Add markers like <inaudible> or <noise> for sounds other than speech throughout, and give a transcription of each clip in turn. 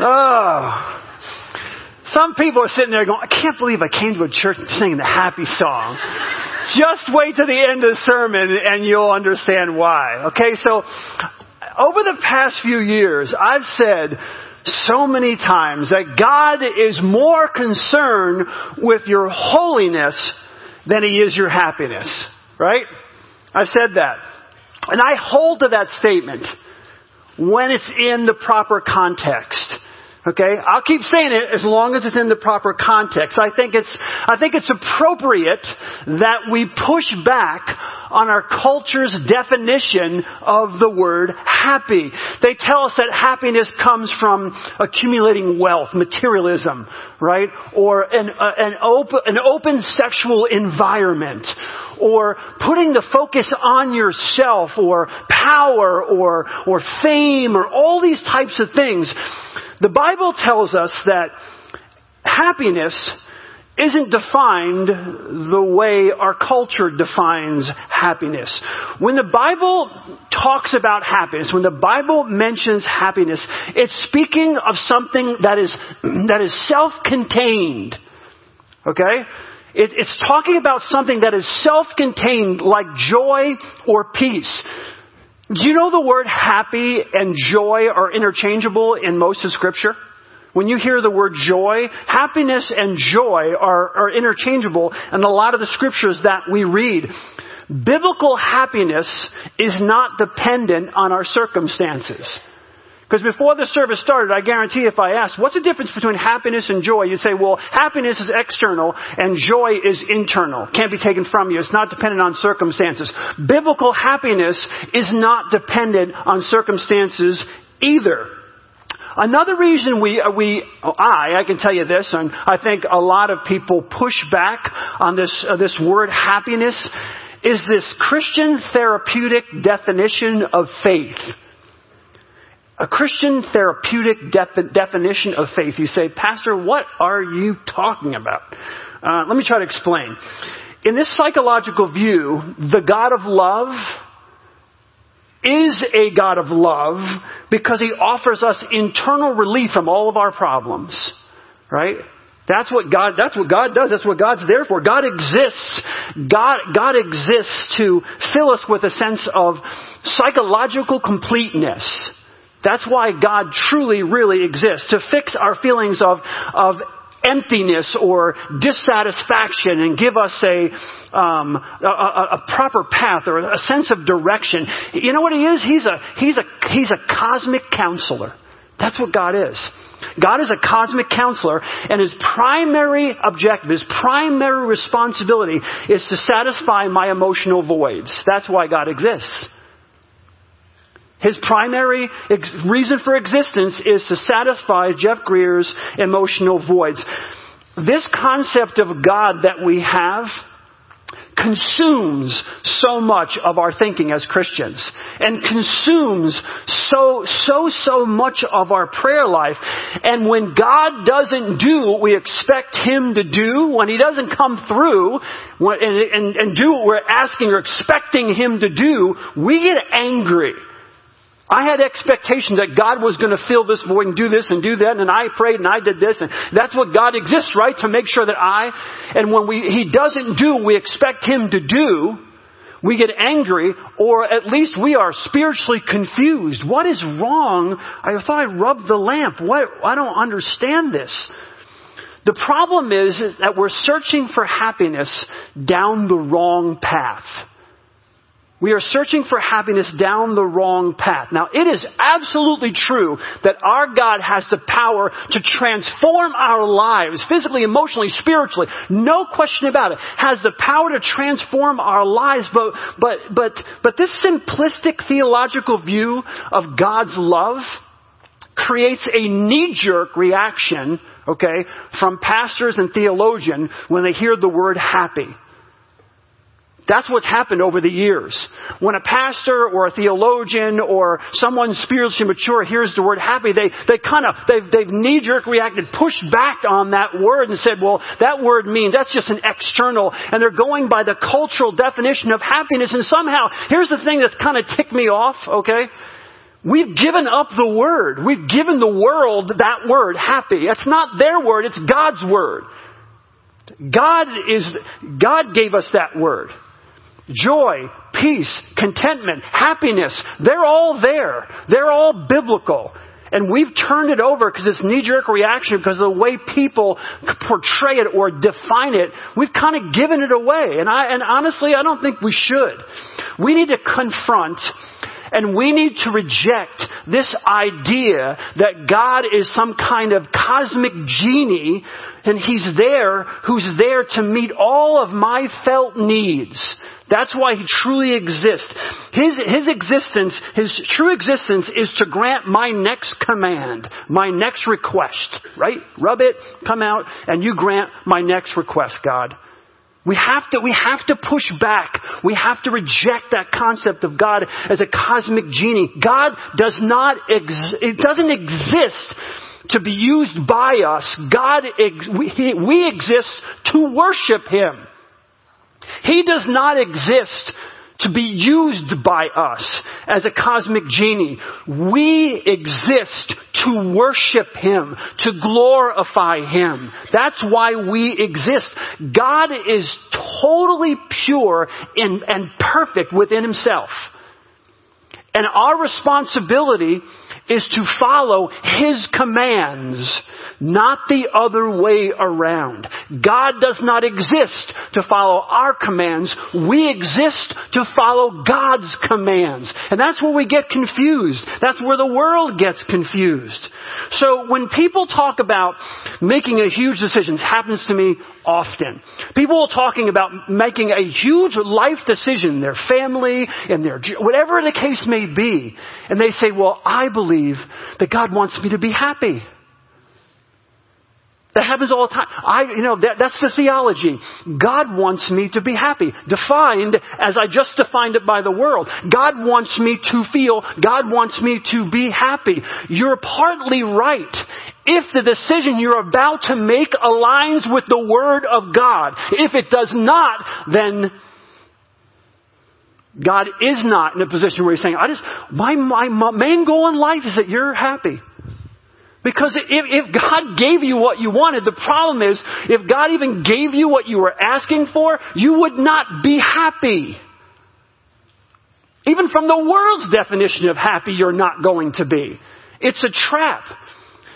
Oh. Some people are sitting there going, I can't believe I came to a church singing the happy song. Just wait to the end of the sermon and you'll understand why. Okay, so over the past few years, I've said so many times that God is more concerned with your holiness than he is your happiness. Right? I've said that. And I hold to that statement when it's in the proper context. Okay? I'll keep saying it as long as it's in the proper context. I think it's, I think it's appropriate that we push back on our culture's definition of the word happy. They tell us that happiness comes from accumulating wealth, materialism, right? Or an, uh, an, open, an open sexual environment, or putting the focus on yourself, or power, or, or fame, or all these types of things. The Bible tells us that happiness isn't defined the way our culture defines happiness. When the Bible talks about happiness, when the Bible mentions happiness, it's speaking of something that is, that is self-contained. Okay? It, it's talking about something that is self-contained like joy or peace. Do you know the word happy and joy are interchangeable in most of scripture? When you hear the word joy, happiness and joy are, are interchangeable in a lot of the scriptures that we read. Biblical happiness is not dependent on our circumstances. Because before the service started, I guarantee if I asked, what's the difference between happiness and joy? You'd say, well, happiness is external and joy is internal. Can't be taken from you. It's not dependent on circumstances. Biblical happiness is not dependent on circumstances either. Another reason we, uh, we, I, I can tell you this, and I think a lot of people push back on this, uh, this word happiness, is this Christian therapeutic definition of faith. A Christian therapeutic de- definition of faith. You say, Pastor, what are you talking about? Uh, let me try to explain. In this psychological view, the God of love is a God of love because He offers us internal relief from all of our problems. Right? That's what God, that's what God does. That's what God's there for. God exists. God, God exists to fill us with a sense of psychological completeness. That's why God truly, really exists. To fix our feelings of, of emptiness or dissatisfaction and give us a, um, a, a, proper path or a sense of direction. You know what he is? He's a, he's a, he's a cosmic counselor. That's what God is. God is a cosmic counselor and his primary objective, his primary responsibility is to satisfy my emotional voids. That's why God exists. His primary ex- reason for existence is to satisfy Jeff Greer's emotional voids. This concept of God that we have consumes so much of our thinking as Christians and consumes so, so, so much of our prayer life. And when God doesn't do what we expect Him to do, when He doesn't come through and, and, and do what we're asking or expecting Him to do, we get angry. I had expectations that God was going to fill this void and do this and do that, and I prayed and I did this, and that's what God exists, right? To make sure that I, and when we, He doesn't do we expect Him to do, we get angry, or at least we are spiritually confused. What is wrong? I thought I rubbed the lamp. What? I don't understand this. The problem is, is that we're searching for happiness down the wrong path. We are searching for happiness down the wrong path. Now, it is absolutely true that our God has the power to transform our lives, physically, emotionally, spiritually. No question about it. Has the power to transform our lives, but, but, but, but this simplistic theological view of God's love creates a knee-jerk reaction, okay, from pastors and theologians when they hear the word happy. That's what's happened over the years. When a pastor or a theologian or someone spiritually mature hears the word happy, they, they kind of, they've, they've knee-jerk reacted, pushed back on that word and said, well, that word means that's just an external, and they're going by the cultural definition of happiness, and somehow, here's the thing that's kind of ticked me off, okay? We've given up the word. We've given the world that word, happy. It's not their word, it's God's word. God is, God gave us that word. Joy, peace, contentment, happiness, they're all there. They're all biblical. And we've turned it over because it's knee-jerk reaction because of the way people portray it or define it. We've kind of given it away. And I, and honestly, I don't think we should. We need to confront and we need to reject this idea that God is some kind of cosmic genie and He's there who's there to meet all of my felt needs. That's why He truly exists. His, His existence, His true existence is to grant my next command, my next request, right? Rub it, come out, and you grant my next request, God. We have to, we have to push back. We have to reject that concept of God as a cosmic genie. God does not, ex- it doesn't exist to be used by us. God, ex- we, he, we exist to worship Him. He does not exist to be used by us as a cosmic genie. We exist to worship Him, to glorify Him. That's why we exist. God is totally pure and, and perfect within Himself. And our responsibility is to follow His commands, not the other way around. God does not exist to follow our commands. We exist to follow God's commands. And that's where we get confused. That's where the world gets confused. So when people talk about making a huge decision, happens to me often. People are talking about making a huge life decision, their family and their, whatever the case may be. And they say, well, I believe that God wants me to be happy. That happens all the time. I, you know, that, that's the theology. God wants me to be happy. Defined as I just defined it by the world. God wants me to feel, God wants me to be happy. You're partly right. If the decision you're about to make aligns with the Word of God. If it does not, then God is not in a position where He's saying, I just, my, my, my main goal in life is that you're happy. Because if, if God gave you what you wanted, the problem is, if God even gave you what you were asking for, you would not be happy. Even from the world's definition of happy, you're not going to be. It's a trap.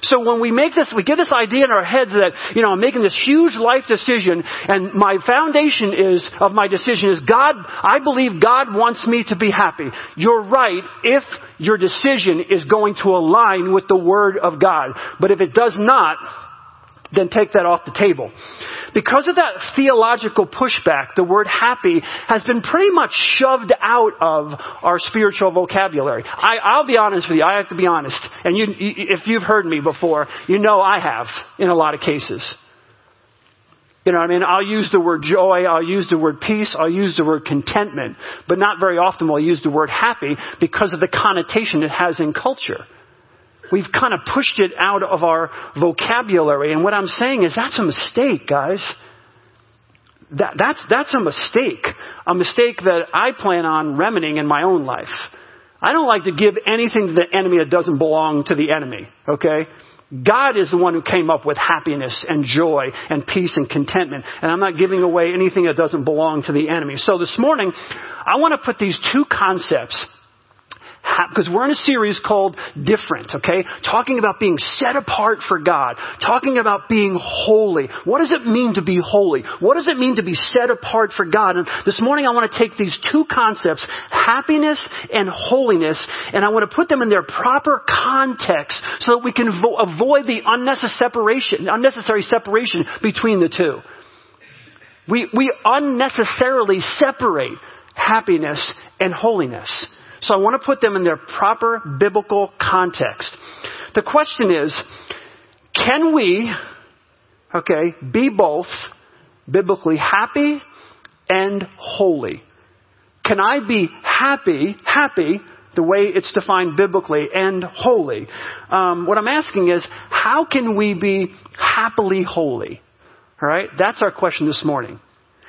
So when we make this, we get this idea in our heads that, you know, I'm making this huge life decision and my foundation is, of my decision is God, I believe God wants me to be happy. You're right if your decision is going to align with the Word of God. But if it does not, then take that off the table. Because of that theological pushback, the word happy has been pretty much shoved out of our spiritual vocabulary. I, will be honest with you. I have to be honest. And you, if you've heard me before, you know I have in a lot of cases. You know what I mean? I'll use the word joy, I'll use the word peace, I'll use the word contentment, but not very often will I use the word happy because of the connotation it has in culture. We've kind of pushed it out of our vocabulary. And what I'm saying is that's a mistake, guys. That, that's, that's a mistake. A mistake that I plan on remedying in my own life. I don't like to give anything to the enemy that doesn't belong to the enemy, okay? God is the one who came up with happiness and joy and peace and contentment. And I'm not giving away anything that doesn't belong to the enemy. So this morning, I want to put these two concepts because we're in a series called Different, okay? Talking about being set apart for God. Talking about being holy. What does it mean to be holy? What does it mean to be set apart for God? And this morning I want to take these two concepts, happiness and holiness, and I want to put them in their proper context so that we can vo- avoid the unnecessary separation, unnecessary separation between the two. We, we unnecessarily separate happiness and holiness. So I want to put them in their proper biblical context. The question is, can we, okay, be both biblically happy and holy? Can I be happy, happy, the way it's defined biblically, and holy? Um, what I'm asking is, how can we be happily holy? All right, that's our question this morning.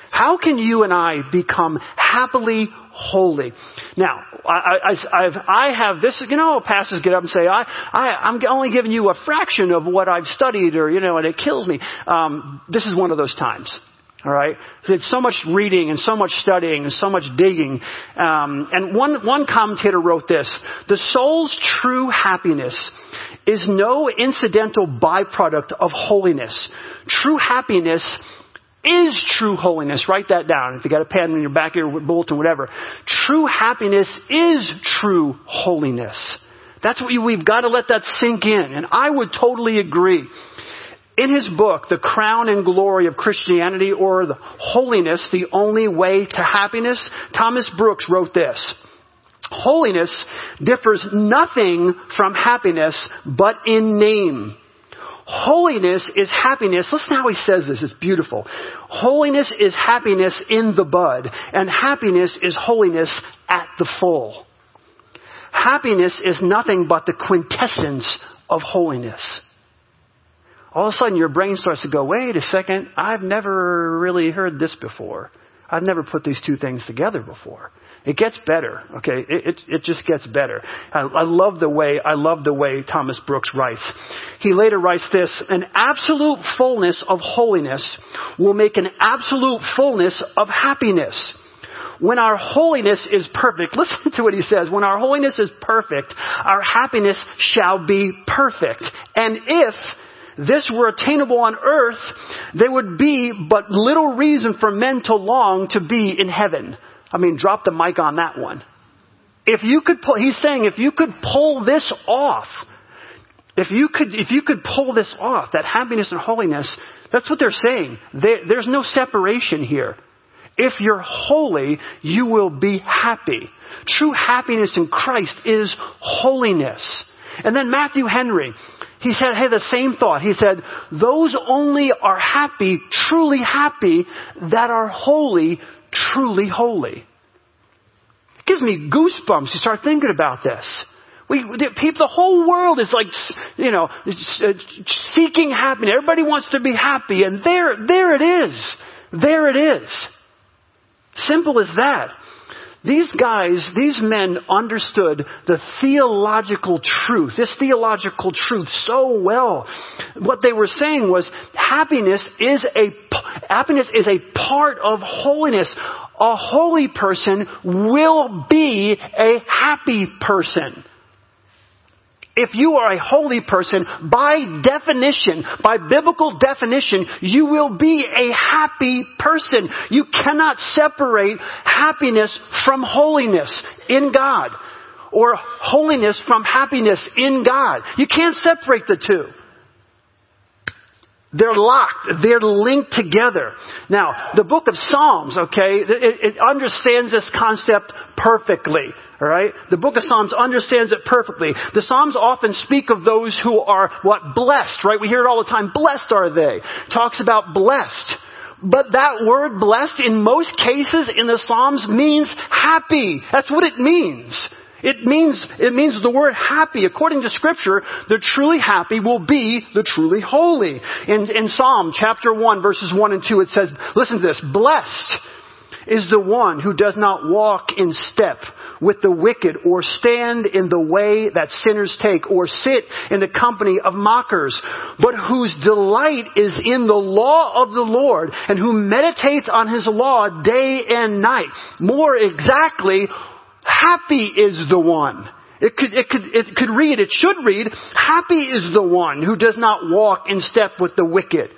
How can you and I become happily holy. Now, I, I, I've, I have this, you know, pastors get up and say, I, I, I'm only giving you a fraction of what I've studied or, you know, and it kills me. Um, this is one of those times. All right, there's so much reading and so much studying and so much digging. Um, and one one commentator wrote this: the soul's true happiness is no incidental byproduct of holiness. True happiness is true holiness. Write that down. If you got a pen in your back your bulletin, whatever. True happiness is true holiness. That's what we, we've got to let that sink in. And I would totally agree. In his book, The Crown and Glory of Christianity or the Holiness, the Only Way to Happiness, Thomas Brooks wrote this. Holiness differs nothing from happiness but in name. Holiness is happiness. Listen to how he says this. It's beautiful. Holiness is happiness in the bud, and happiness is holiness at the full. Happiness is nothing but the quintessence of holiness. All of a sudden your brain starts to go, wait a second, I've never really heard this before. I've never put these two things together before. It gets better, okay? It, it, it just gets better. I, I love the way, I love the way Thomas Brooks writes. He later writes this, an absolute fullness of holiness will make an absolute fullness of happiness. When our holiness is perfect, <laughs> listen to what he says. When our holiness is perfect, our happiness shall be perfect. And if this were attainable on earth, there would be but little reason for men to long to be in heaven. I mean, drop the mic on that one. If you could pull, he's saying if you could pull this off, if you could, if you could pull this off, that happiness and holiness, that's what they're saying. There, there's no separation here. If you're holy, you will be happy. True happiness in Christ is holiness. And then Matthew Henry, he said, hey, the same thought. He said, those only are happy, truly happy, that are holy, truly holy. It gives me goosebumps to start thinking about this. We, people, the whole world is like, you know, uh, seeking happiness. Everybody wants to be happy, and there, there it is. There it is. Simple as that. These guys, these men understood the theological truth, this theological truth so well. What they were saying was happiness is a, happiness is a part of holiness. A holy person will be a happy person. If you are a holy person, by definition, by biblical definition, you will be a happy person. You cannot separate happiness from holiness in God or holiness from happiness in God. You can't separate the two. They're locked. They're linked together. Now, the book of Psalms, okay, it, it understands this concept perfectly. All right? The book of Psalms understands it perfectly. The Psalms often speak of those who are what blessed, right? We hear it all the time. Blessed are they. Talks about blessed. But that word blessed in most cases in the Psalms means happy. That's what it means. It means, it means the word happy. According to scripture, the truly happy will be the truly holy. In, in Psalm chapter 1 verses 1 and 2 it says, listen to this, blessed is the one who does not walk in step with the wicked or stand in the way that sinners take or sit in the company of mockers, but whose delight is in the law of the Lord and who meditates on his law day and night. More exactly, Happy is the one. It could, it could, it could read, it should read, happy is the one who does not walk in step with the wicked.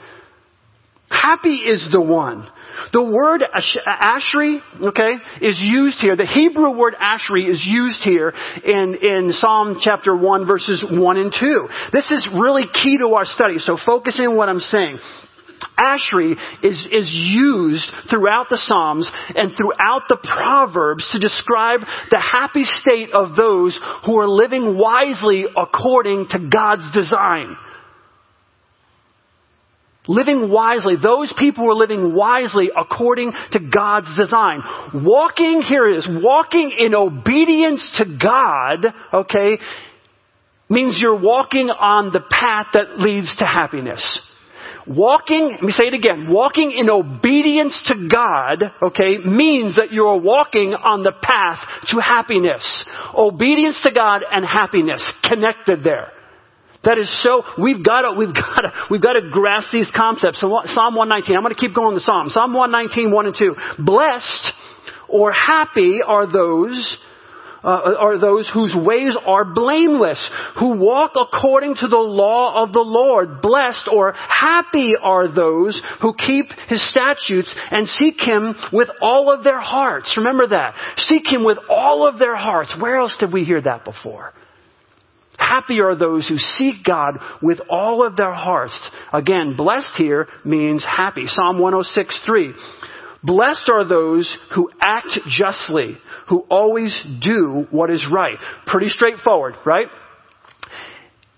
Happy is the one. The word ashri, okay, is used here. The Hebrew word ashri is used here in, in Psalm chapter 1 verses 1 and 2. This is really key to our study, so focus in what I'm saying. Ashri is, is used throughout the Psalms and throughout the Proverbs to describe the happy state of those who are living wisely according to God's design. Living wisely. Those people are living wisely according to God's design. Walking, here it is, walking in obedience to God, okay, means you're walking on the path that leads to happiness. Walking, let me say it again, walking in obedience to God, okay, means that you're walking on the path to happiness. Obedience to God and happiness connected there. That is so, we've got to, we've got to, we've got to grasp these concepts. So Psalm 119, I'm going to keep going to Psalm. Psalm 119, 1 and 2. Blessed or happy are those uh, are those whose ways are blameless, who walk according to the law of the Lord. Blessed or happy are those who keep his statutes and seek him with all of their hearts. Remember that. Seek him with all of their hearts. Where else did we hear that before? Happy are those who seek God with all of their hearts. Again, blessed here means happy. Psalm 106, 3. Blessed are those who act justly, who always do what is right. Pretty straightforward, right?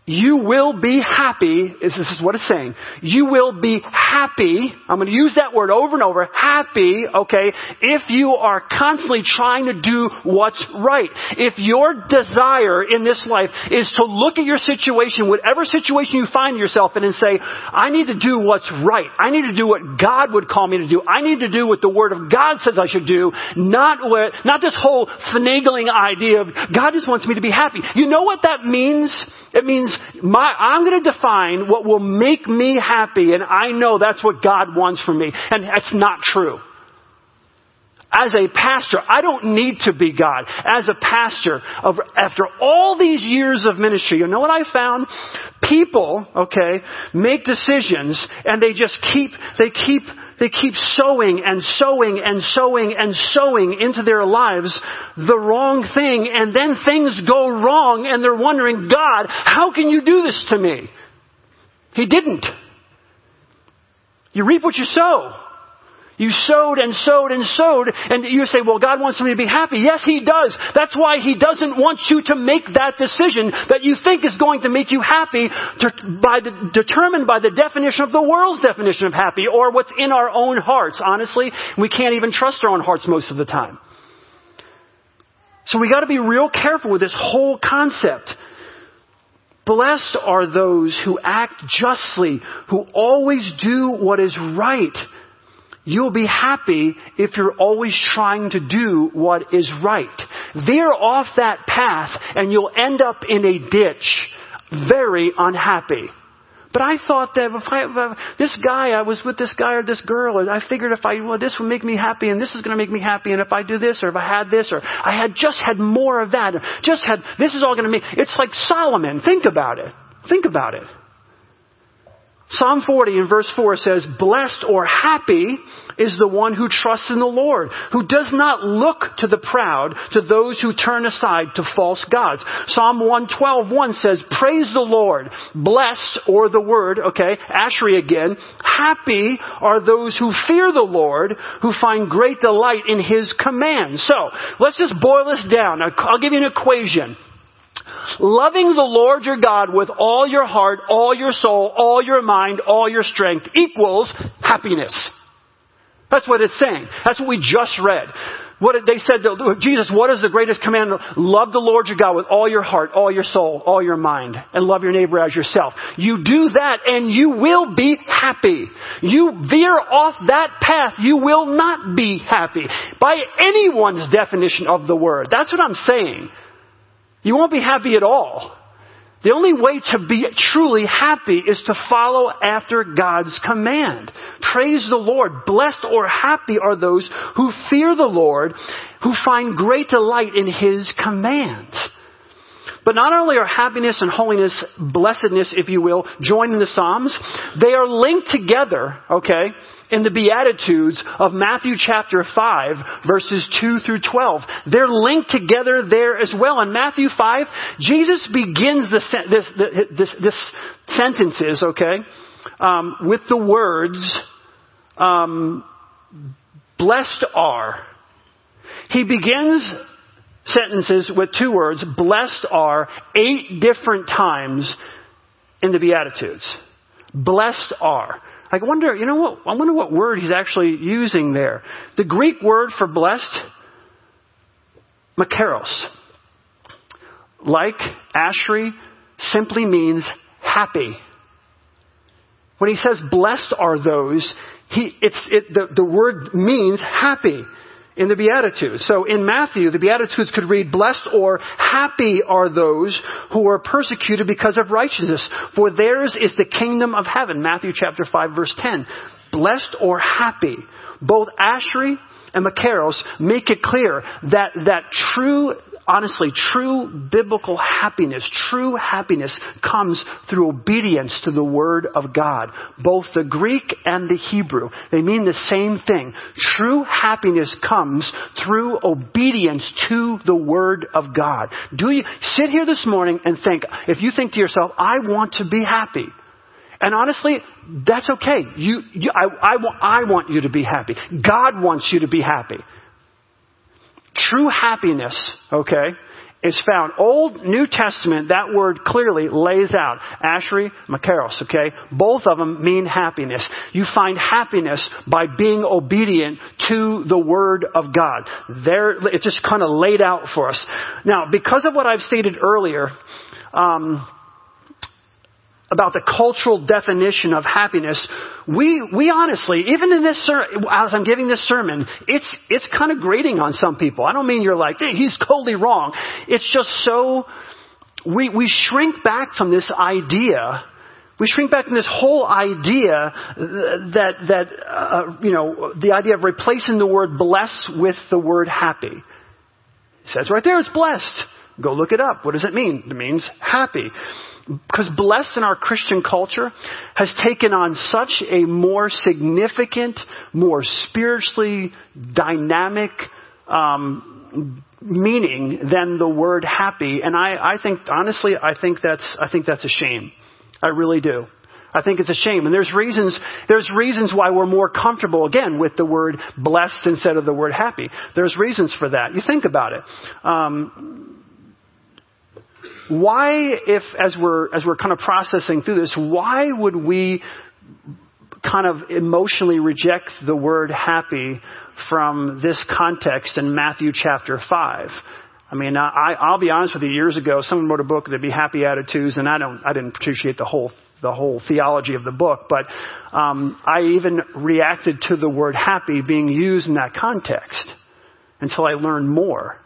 You will be happy, is this is what it's saying. You will be happy, I'm going to use that word over and over, happy, okay, if you are constantly trying to do what's right. If your desire in this life is to look at your situation, whatever situation you find yourself in and say, I need to do what's right. I need to do what God would call me to do. I need to do what the Word of God says I should do, not what, not this whole finagling idea of God just wants me to be happy. You know what that means? It means my, I'm going to define what will make me happy, and I know that's what God wants for me. And that's not true. As a pastor, I don't need to be God. As a pastor, after all these years of ministry, you know what I found? People, okay, make decisions and they just keep, they keep they keep sowing and sowing and sowing and sowing into their lives the wrong thing and then things go wrong and they're wondering, God, how can you do this to me? He didn't. You reap what you sow. You sowed and sowed and sowed, and you say, well, God wants me to be happy. Yes, He does. That's why He doesn't want you to make that decision that you think is going to make you happy to, by the, determined by the definition of the world's definition of happy or what's in our own hearts. Honestly, we can't even trust our own hearts most of the time. So we gotta be real careful with this whole concept. Blessed are those who act justly, who always do what is right You'll be happy if you're always trying to do what is right. Veer off that path and you'll end up in a ditch, very unhappy. But I thought that if I, if this guy, I was with this guy or this girl, and I figured if I, well, this would make me happy, and this is going to make me happy, and if I do this, or if I had this, or I had just had more of that, just had, this is all going to make, it's like Solomon. Think about it. Think about it. Psalm 40 in verse 4 says, Blessed or happy is the one who trusts in the Lord, who does not look to the proud, to those who turn aside to false gods. Psalm 112, 1 says, Praise the Lord, blessed, or the word, okay, Ashri again, happy are those who fear the Lord, who find great delight in His commands. So, let's just boil this down. I'll give you an equation. Loving the Lord your God with all your heart, all your soul, all your mind, all your strength equals happiness. That's what it's saying. That's what we just read. What they said, Jesus, what is the greatest command? Love the Lord your God with all your heart, all your soul, all your mind, and love your neighbor as yourself. You do that and you will be happy. You veer off that path, you will not be happy. By anyone's definition of the word. That's what I'm saying. You won't be happy at all. The only way to be truly happy is to follow after God's command. Praise the Lord. Blessed or happy are those who fear the Lord, who find great delight in His commands. But not only are happiness and holiness, blessedness, if you will, joined in the Psalms, they are linked together, okay, in the Beatitudes of Matthew chapter 5, verses 2 through 12. They're linked together there as well. In Matthew 5, Jesus begins this, this, this, this sentences, okay, um, with the words, um, blessed are. He begins sentences with two words, blessed are, eight different times in the Beatitudes. Blessed are. I wonder, you know what, I wonder what word he's actually using there. The Greek word for blessed, makarios, like Ashri, simply means happy. When he says blessed are those, he, it's, it, the, the word means happy in the Beatitudes. So in Matthew, the Beatitudes could read, blessed or happy are those who are persecuted because of righteousness, for theirs is the kingdom of heaven. Matthew chapter 5 verse 10. Blessed or happy. Both Ashri and Makarios make it clear that, that true honestly, true biblical happiness, true happiness comes through obedience to the Word of God. Both the Greek and the Hebrew, they mean the same thing. True happiness comes through obedience to the Word of God. Do you sit here this morning and think, if you think to yourself, I want to be happy. And honestly, that's okay. You, you I, I, I want you to be happy. God wants you to be happy. True happiness, okay, is found. Old, New Testament, that word clearly lays out. Ashri, Makarios, okay? Both of them mean happiness. You find happiness by being obedient to the Word of God. There, it's just kind of laid out for us. Now, because of what I've stated earlier, um, about the cultural definition of happiness, we, we honestly, even in this, ser- as I'm giving this sermon, it's, it's kind of grating on some people. I don't mean you're like, hey, he's totally wrong. It's just so, we, we shrink back from this idea we shrink back from this whole idea that, that uh, you know, the idea of replacing the word bless with the word happy. It says right there, it's blessed. Go look it up. What does it mean? It means happy. Because blessed in our Christian culture has taken on such a more significant, more spiritually dynamic um, meaning than the word happy. And I, I think, honestly, I think that's, I think that's a shame. I really do. I think it's a shame. And there's reasons, there's reasons why we're more comfortable, again, with the word blessed instead of the word happy. There's reasons for that. You think about it. Um, why, if, as we're, as we're kind of processing through this, why would we kind of emotionally reject the word happy from this context in Matthew chapter 5? I mean, I, I'll be honest with you. Years ago, someone wrote a book that'd be happy attitudes, and I don't, I didn't appreciate the whole, the whole theology of the book. But um, I even reacted to the word happy being used in that context until I learned more.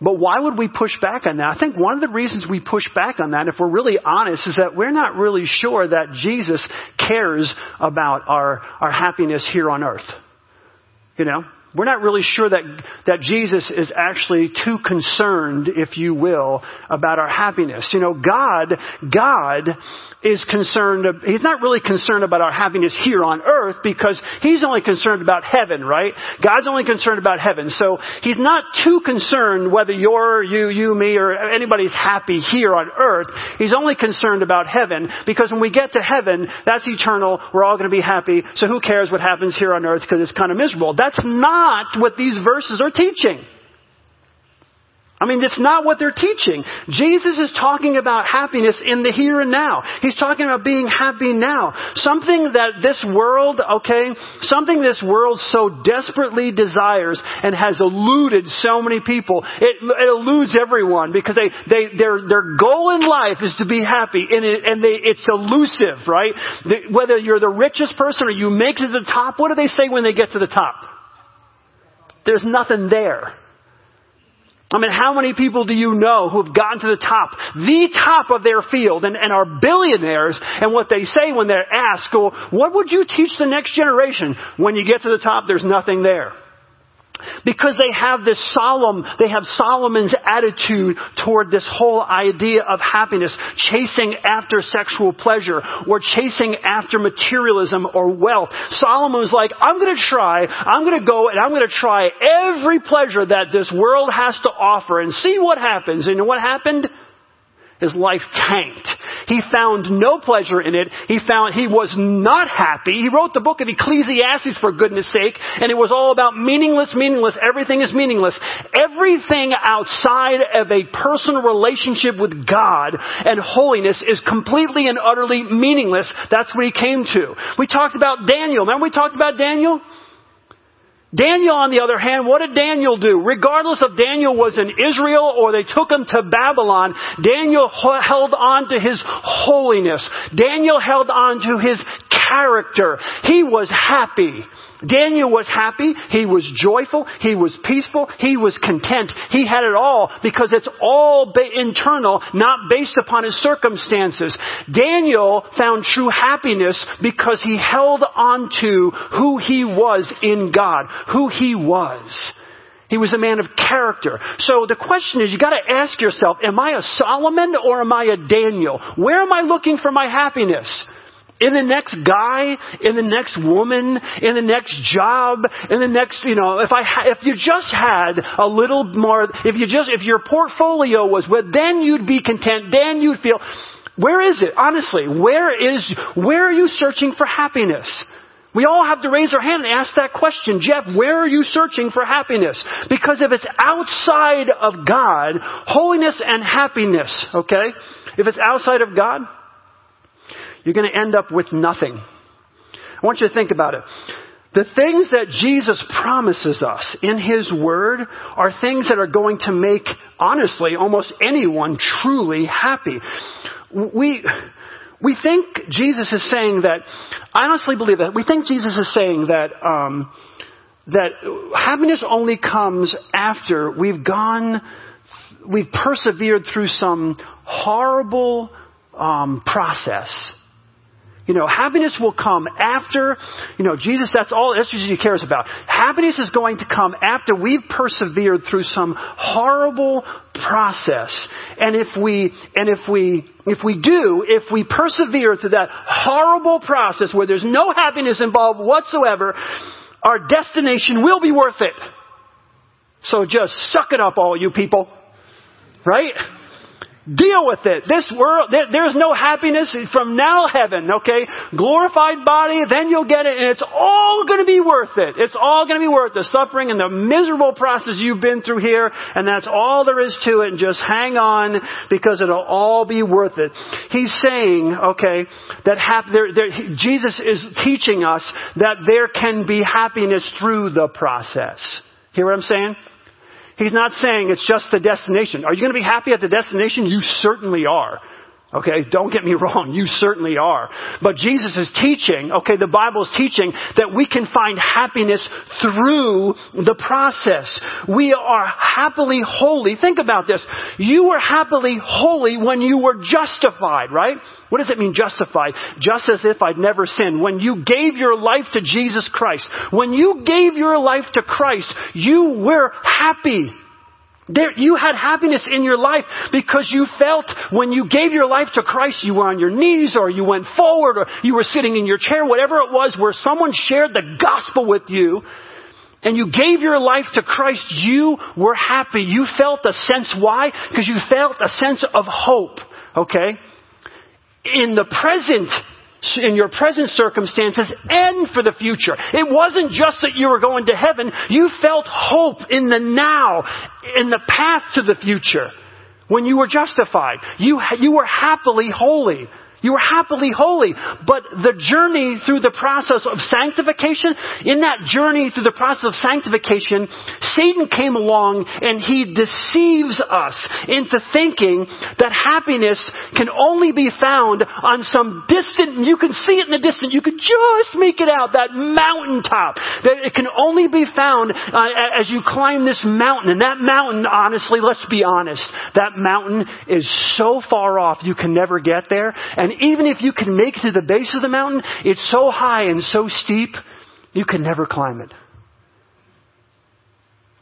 But why would we push back on that? I think one of the reasons we push back on that, if we're really honest, is that we're not really sure that Jesus cares about our, our happiness here on earth. You know? We're not really sure that, that Jesus is actually too concerned, if you will, about our happiness. You know, God, God is concerned, He's not really concerned about our happiness here on earth because He's only concerned about heaven, right? God's only concerned about heaven. So He's not too concerned whether you're, you, you, me, or anybody's happy here on earth. He's only concerned about heaven because when we get to heaven, that's eternal. We're all going to be happy. So who cares what happens here on earth because it's kind of miserable. That's not not what these verses are teaching. I mean, it's not what they're teaching. Jesus is talking about happiness in the here and now. He's talking about being happy now. Something that this world, okay, something this world so desperately desires and has eluded so many people. It, it eludes everyone because they, they, their, their goal in life is to be happy and, it, and they, it's elusive, right? whether you're the richest person or you make it to the top, what do they say when they get to the top? There's nothing there. I mean, how many people do you know who have gotten to the top, the top of their field and, and are billionaires and what they say when they're asked, well, what would you teach the next generation? When you get to the top, there's nothing there. Because they have this solemn, they have Solomon's attitude toward this whole idea of happiness, chasing after sexual pleasure or chasing after materialism or wealth. Solomon's like, I'm gonna try, I'm gonna go and I'm gonna try every pleasure that this world has to offer and see what happens. And what happened? His life tanked. He found no pleasure in it. He found he was not happy. He wrote the book of Ecclesiastes for goodness sake, and it was all about meaningless, meaningless. Everything is meaningless. Everything outside of a personal relationship with God and holiness is completely and utterly meaningless. That's what he came to. We talked about Daniel. Remember we talked about Daniel? Daniel, on the other hand, what did Daniel do? Regardless of Daniel was in Israel or they took him to Babylon, Daniel held on to his holiness. Daniel held on to his character. He was happy. Daniel was happy. He was joyful. He was peaceful. He was content. He had it all because it's all internal, not based upon his circumstances. Daniel found true happiness because he held on to who he was in God, who he was. He was a man of character. So the question is, you gotta ask yourself, am I a Solomon or am I a Daniel? Where am I looking for my happiness? In the next guy, in the next woman, in the next job, in the next, you know, if I, if you just had a little more, if you just, if your portfolio was what, then you'd be content, then you'd feel, where is it? Honestly, where is, where are you searching for happiness? We all have to raise our hand and ask that question. Jeff, where are you searching for happiness? Because if it's outside of God, holiness and happiness, okay? If it's outside of God, you're going to end up with nothing. I want you to think about it. The things that Jesus promises us in His Word are things that are going to make, honestly, almost anyone truly happy. We, we think Jesus is saying that, I honestly believe that, we think Jesus is saying that, um, that happiness only comes after we've gone, we've persevered through some horrible um, process you know, happiness will come after, you know, Jesus, that's all, he cares about. Happiness is going to come after we've persevered through some horrible process. And if we, and if we, if we do, if we persevere through that horrible process where there's no happiness involved whatsoever, our destination will be worth it. So just suck it up, all you people. Right? Deal with it. This world, there, there's no happiness from now heaven, okay? Glorified body, then you'll get it, and it's all gonna be worth it. It's all gonna be worth the suffering and the miserable process you've been through here, and that's all there is to it, and just hang on, because it'll all be worth it. He's saying, okay, that hap- there, there, Jesus is teaching us that there can be happiness through the process. Hear what I'm saying? He's not saying it's just the destination. Are you going to be happy at the destination? You certainly are. Okay, don't get me <laughs> wrong, you certainly are. But Jesus is teaching, okay, the Bible is teaching that we can find happiness through the process. We are happily holy. Think about this. You were happily holy when you were justified, right? What does it mean justified? Just as if I'd never sinned. When you gave your life to Jesus Christ, when you gave your life to Christ, you were happy. There, you had happiness in your life because you felt when you gave your life to Christ, you were on your knees or you went forward or you were sitting in your chair, whatever it was, where someone shared the gospel with you and you gave your life to Christ, you were happy. You felt a sense, why? Because you felt a sense of hope, okay? In the present, in your present circumstances and for the future. It wasn't just that you were going to heaven. You felt hope in the now, in the path to the future. When you were justified, you, you were happily holy. You were happily holy. But the journey through the process of sanctification, in that journey through the process of sanctification, Satan came along and he deceives us into thinking that happiness can only be found on some distant, you can see it in the distance, you could just make it out, that mountaintop. That it can only be found uh, as you climb this mountain. And that mountain, honestly, let's be honest, that mountain is so far off you can never get there. And and even if you can make it to the base of the mountain, it's so high and so steep, you can never climb it.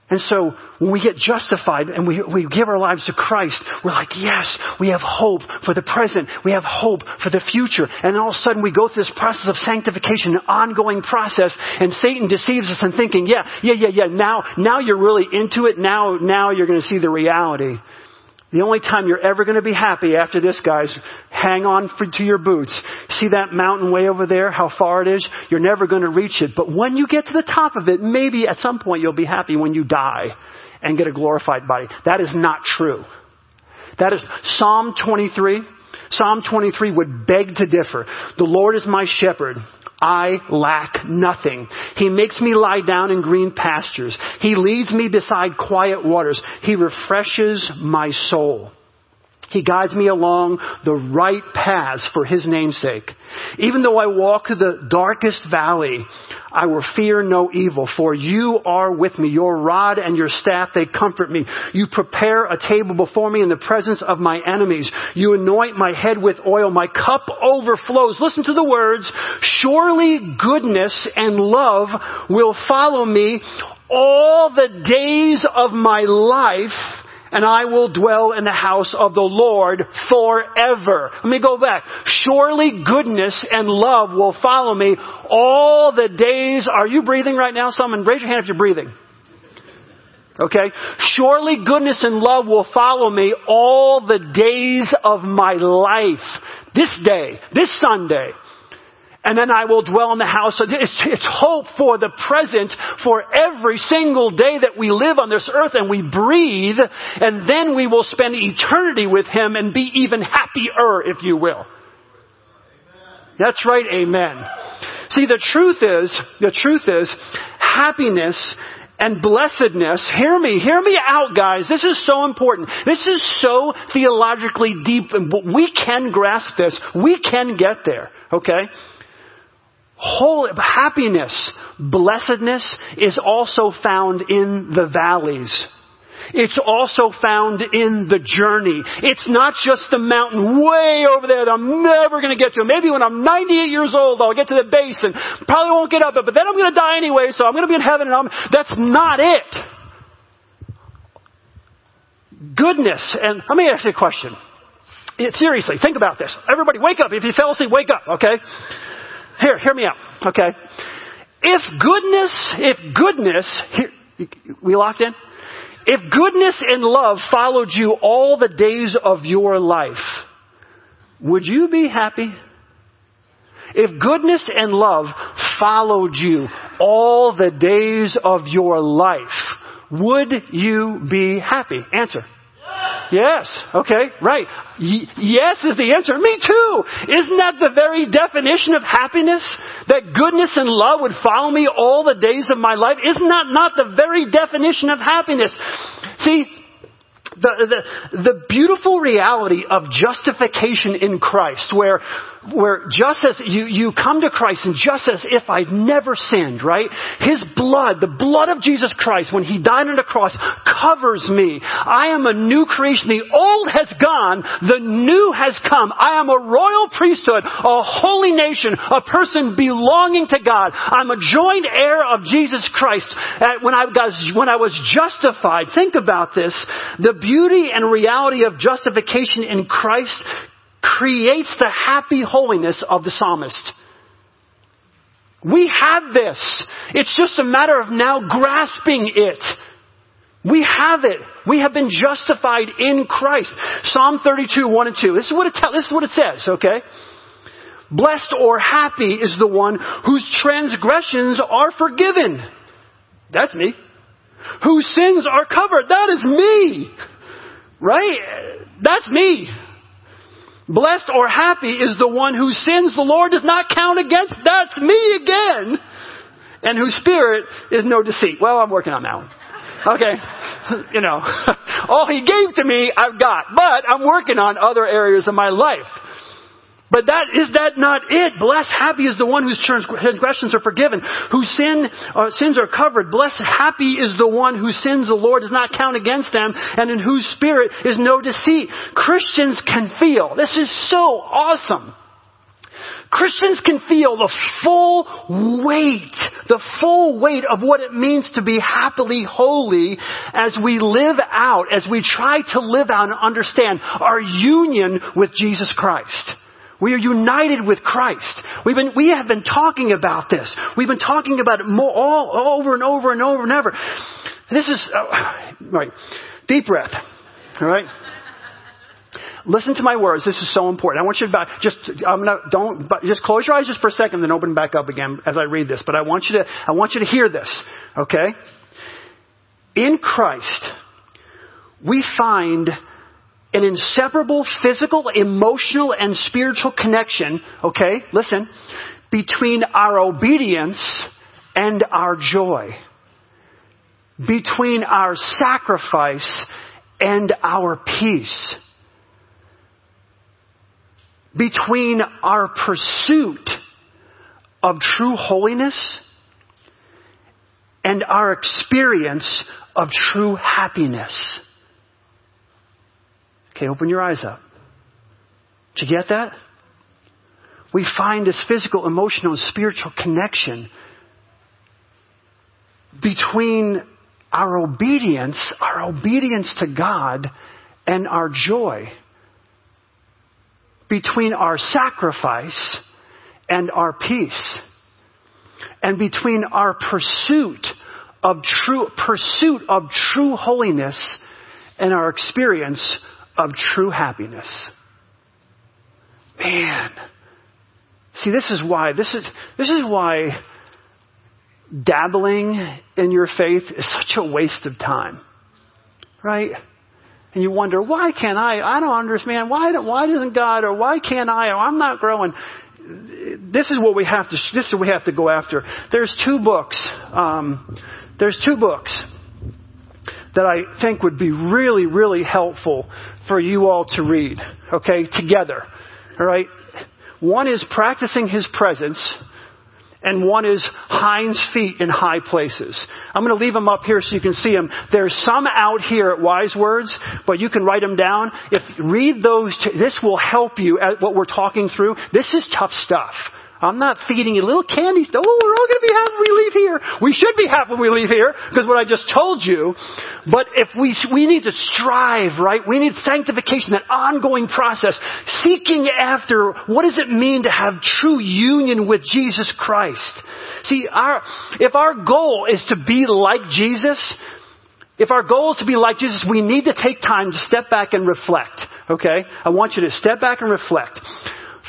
And so when we get justified and we, we give our lives to Christ, we're like, yes, we have hope for the present. We have hope for the future. And then all of a sudden we go through this process of sanctification, an ongoing process, and Satan deceives us in thinking, yeah, yeah, yeah, yeah, now, now you're really into it. Now, now you're going to see the reality. The only time you're ever going to be happy after this, guys, hang on for, to your boots. See that mountain way over there, how far it is? You're never going to reach it. But when you get to the top of it, maybe at some point you'll be happy when you die and get a glorified body. That is not true. That is Psalm 23. Psalm 23 would beg to differ. The Lord is my shepherd. I lack nothing. He makes me lie down in green pastures. He leads me beside quiet waters. He refreshes my soul. He guides me along the right paths for His name's sake. Even though I walk the darkest valley, I will fear no evil, for you are with me. Your rod and your staff, they comfort me. You prepare a table before me in the presence of my enemies. You anoint my head with oil. My cup overflows. Listen to the words. Surely goodness and love will follow me all the days of my life and I will dwell in the house of the Lord forever. Let me go back. Surely goodness and love will follow me all the days. Are you breathing right now? Someone raise your hand if you're breathing. Okay? Surely goodness and love will follow me all the days of my life. This day, this Sunday, and then I will dwell in the house. It's, it's hope for the present, for every single day that we live on this earth and we breathe, and then we will spend eternity with Him and be even happier, if you will. That's right, amen. See, the truth is, the truth is, happiness and blessedness, hear me, hear me out guys, this is so important. This is so theologically deep, we can grasp this. We can get there, okay? Whole, happiness, blessedness is also found in the valleys. It's also found in the journey. It's not just the mountain way over there that I'm never going to get to. Maybe when I'm 98 years old, I'll get to the base and probably won't get up it, but then I'm going to die anyway, so I'm going to be in heaven and I'm, that's not it. Goodness, and let me ask you a question. Seriously, think about this. Everybody wake up. If you fell asleep, wake up, okay? Here, hear me out, okay? If goodness, if goodness, here, we locked in? If goodness and love followed you all the days of your life, would you be happy? If goodness and love followed you all the days of your life, would you be happy? Answer. Yes. Okay. Right. Y- yes is the answer. Me too. Isn't that the very definition of happiness? That goodness and love would follow me all the days of my life? Isn't that not the very definition of happiness? See, the, the, the beautiful reality of justification in Christ, where where just as you, you come to Christ and just as if I'd never sinned, right? His blood, the blood of Jesus Christ, when He died on the cross, covers me. I am a new creation. The old has gone. The new has come. I am a royal priesthood, a holy nation, a person belonging to God. I'm a joint heir of Jesus Christ. Uh, when I, was, when I was justified, think about this. The beauty and reality of justification in Christ creates the happy holiness of the psalmist. We have this. It's just a matter of now grasping it. We have it. We have been justified in Christ. Psalm 32, 1 and 2. This is what it, te- this is what it says, okay? Blessed or happy is the one whose transgressions are forgiven. That's me. Whose sins are covered. That is me. Right? That's me. Blessed or happy is the one whose sins the Lord does not count against. That's me again. And whose spirit is no deceit. Well, I'm working on that one. Okay. <laughs> You know, <laughs> all he gave to me, I've got. But I'm working on other areas of my life. But that is that not it? Blessed, happy is the one whose transgressions are forgiven, whose sin, uh, sins are covered. Blessed, happy is the one whose sins the Lord does not count against them, and in whose spirit is no deceit. Christians can feel. This is so awesome. Christians can feel the full weight, the full weight of what it means to be happily holy as we live out, as we try to live out and understand our union with Jesus Christ. We are united with Christ. We've been, we have been talking about this. We've been talking about it more, all over and over and over and over. This is, uh, right. Deep breath. All right. Listen to my words. This is so important. I want you to just, I'm don't, but just close your eyes just for a second, then open back up again as I read this. But I want you to, I want you to hear this. Okay? In Christ, we find an inseparable physical, emotional, and spiritual connection, okay, listen, between our obedience and our joy. Between our sacrifice and our peace. between our pursuit of true holiness and our experience of true happiness. Okay, open your eyes up. Did you get that? We find this physical, emotional, and spiritual connection between our obedience, our obedience to God, and our joy. Between our sacrifice and our peace. And between our pursuit of true, pursuit of true holiness and our experience of true happiness. Man. See, this is why, this is, this is why dabbling in your faith is such a waste of time. Right? And you wonder, why can't I? I don't understand. Why, why doesn't God, or why can't I, or I'm not growing. This is what we have to, this is what we have to go after. There's two books, um, there's two books that I think would be really, really helpful for you all to read, okay, together. Alright? One is Practicing His Presence, and one is Hind's Feet in High Places. I'm going to leave them up here so you can see them. There's some out here at Wise Words, but you can write them down. If read those, this will help you at what we're talking through. This is tough stuff. I'm not feeding you little candies. Oh, we're all going to be happy when we leave here. We should be happy when we leave here because what I just told you. But if we, we need to strive, right? We need sanctification, that ongoing process, seeking after what does it mean to have true union with Jesus Christ? See, our, if our goal is to be like Jesus, if our goal is to be like Jesus, we need to take time to step back and reflect. Okay? I want you to step back and reflect.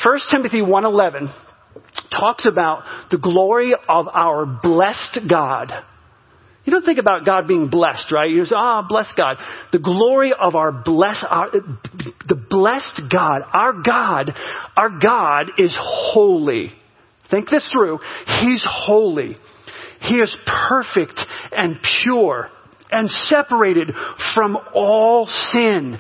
1 Timothy 111 talks about the glory of our blessed God. You don't think about God being blessed, right? You say, ah, oh, bless God. The glory of our bless, our, the blessed God, our God, our God is holy. Think this through. He's holy. He is perfect and pure and separated from all sin.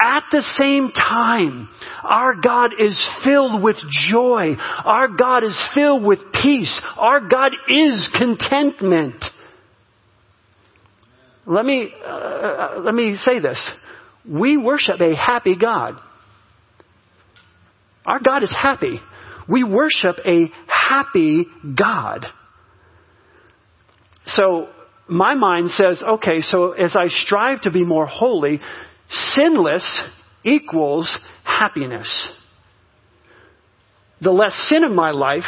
At the same time, our God is filled with joy. Our God is filled with peace. Our God is contentment. Let me, uh, uh, let me say this. We worship a happy God. Our God is happy. We worship a happy God. So, my mind says, okay, so as I strive to be more holy, Sinless equals happiness. The less sin in my life,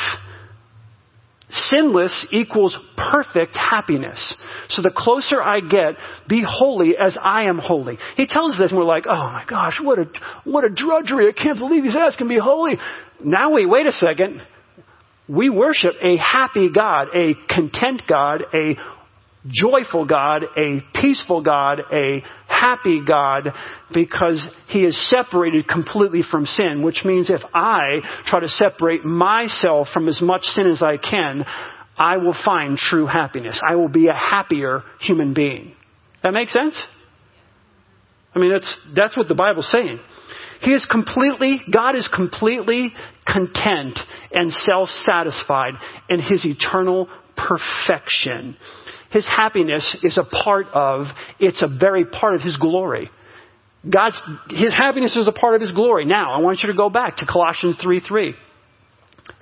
sinless equals perfect happiness. So the closer I get, be holy as I am holy. He tells this and we're like, oh my gosh, what a, what a drudgery. I can't believe he's asking me holy. Now we, wait a second. We worship a happy God, a content God, a joyful God, a peaceful God, a happy God, because He is separated completely from sin, which means if I try to separate myself from as much sin as I can, I will find true happiness. I will be a happier human being. That makes sense? I mean, that's, that's what the Bible's saying. He is completely, God is completely content and self-satisfied in His eternal perfection his happiness is a part of, it's a very part of his glory. God's, his happiness is a part of his glory. Now, I want you to go back to Colossians 3 3.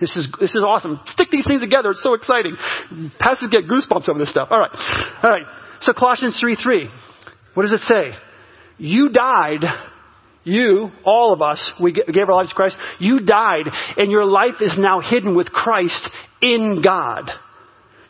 This is, this is awesome. Stick these things together. It's so exciting. Pastors get goosebumps over this stuff. All right. All right. So Colossians 3 3. What does it say? You died. You, all of us, we gave our lives to Christ. You died and your life is now hidden with Christ in God.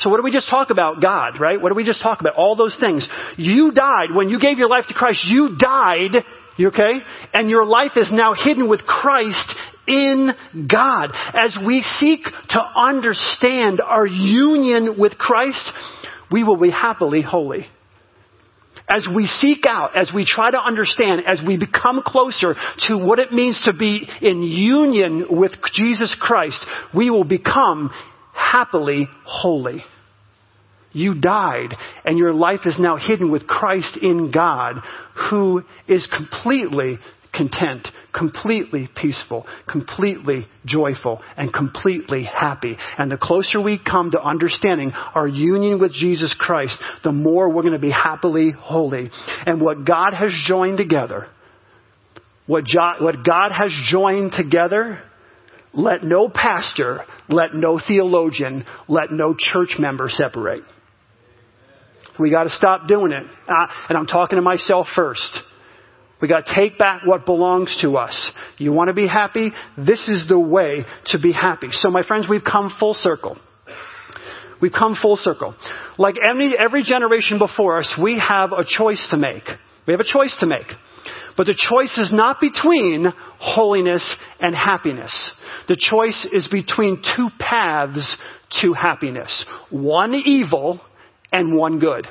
So what did we just talk about? God, right? What did we just talk about? All those things. You died. When you gave your life to Christ, you died. You okay? And your life is now hidden with Christ in God. As we seek to understand our union with Christ, we will be happily holy. As we seek out, as we try to understand, as we become closer to what it means to be in union with Jesus Christ, we will become happily holy. You died and your life is now hidden with Christ in God who is completely content, completely peaceful, completely joyful, and completely happy. And the closer we come to understanding our union with Jesus Christ, the more we're going to be happily holy. And what God has joined together, what, God has joined together, let no pastor, let no theologian, let no church member separate. We got to stop doing it. Uh, and I'm talking to myself first. We got to take back what belongs to us. You want to be happy? This is the way to be happy. So my friends, we've come full circle. We've come full circle. Like every, every generation before us, we have a choice to make. We have a choice to make. But the choice is not between holiness and happiness. The choice is between two paths to happiness. One evil and one good.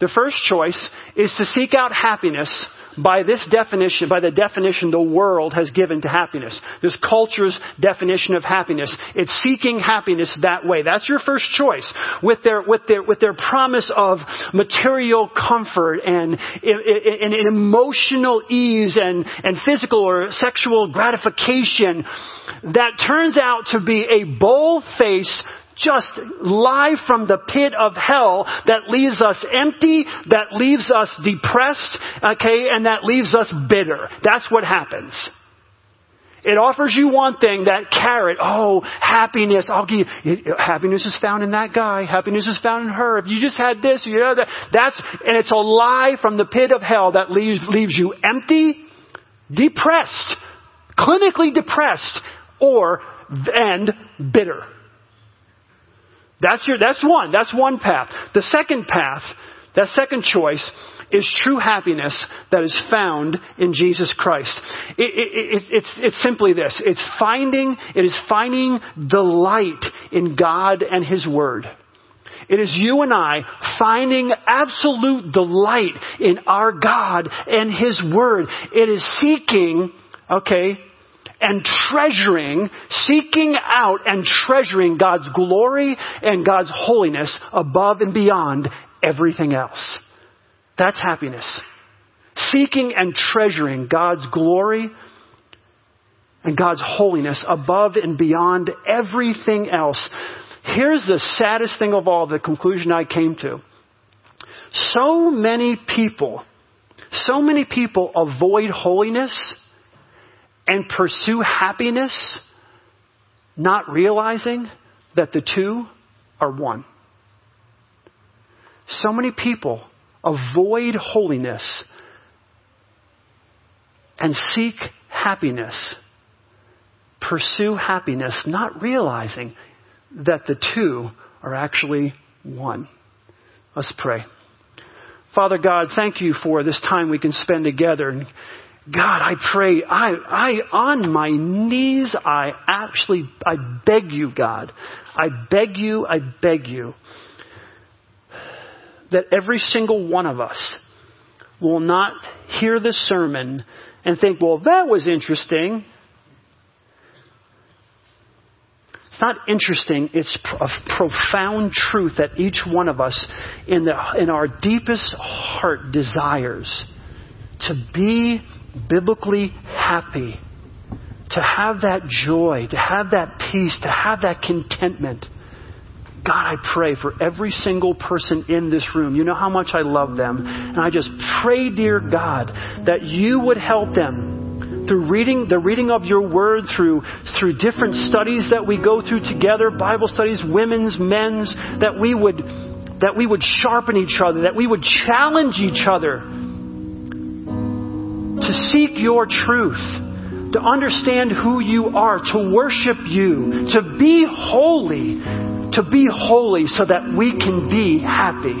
The first choice is to seek out happiness by this definition, by the definition the world has given to happiness. This culture's definition of happiness. It's seeking happiness that way. That's your first choice. With their, with their, with their promise of material comfort and, and, and emotional ease and, and physical or sexual gratification that turns out to be a bold-faced just lie from the pit of hell that leaves us empty, that leaves us depressed, okay, and that leaves us bitter. That's what happens. It offers you one thing, that carrot. Oh, happiness. I'll give you, happiness is found in that guy. Happiness is found in her. If you just had this, you know that. That's, and it's a lie from the pit of hell that leaves, leaves you empty, depressed, clinically depressed, or, and bitter. That's your, that's one. That's one path. The second path, that second choice, is true happiness that is found in Jesus Christ. It, it, it, it's, it's simply this. It's finding, it is finding delight in God and His Word. It is you and I finding absolute delight in our God and His Word. It is seeking, okay, and treasuring, seeking out and treasuring God's glory and God's holiness above and beyond everything else. That's happiness. Seeking and treasuring God's glory and God's holiness above and beyond everything else. Here's the saddest thing of all, the conclusion I came to. So many people, so many people avoid holiness and pursue happiness, not realizing that the two are one. So many people avoid holiness and seek happiness, pursue happiness, not realizing that the two are actually one. Let's pray. Father God, thank you for this time we can spend together. God, I pray, I, I, on my knees, I actually, I beg you, God, I beg you, I beg you, that every single one of us will not hear this sermon and think, well, that was interesting. It's not interesting, it's a profound truth that each one of us in, the, in our deepest heart desires to be biblically happy, to have that joy, to have that peace, to have that contentment. God, I pray for every single person in this room. You know how much I love them. And I just pray, dear God, that you would help them through reading the reading of your word, through through different studies that we go through together, Bible studies, women's, men's, that we would that we would sharpen each other, that we would challenge each other to seek your truth, to understand who you are, to worship you, to be holy, to be holy so that we can be happy.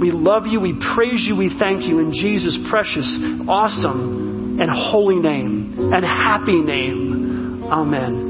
We love you, we praise you, we thank you in Jesus' precious, awesome, and holy name, and happy name. Amen.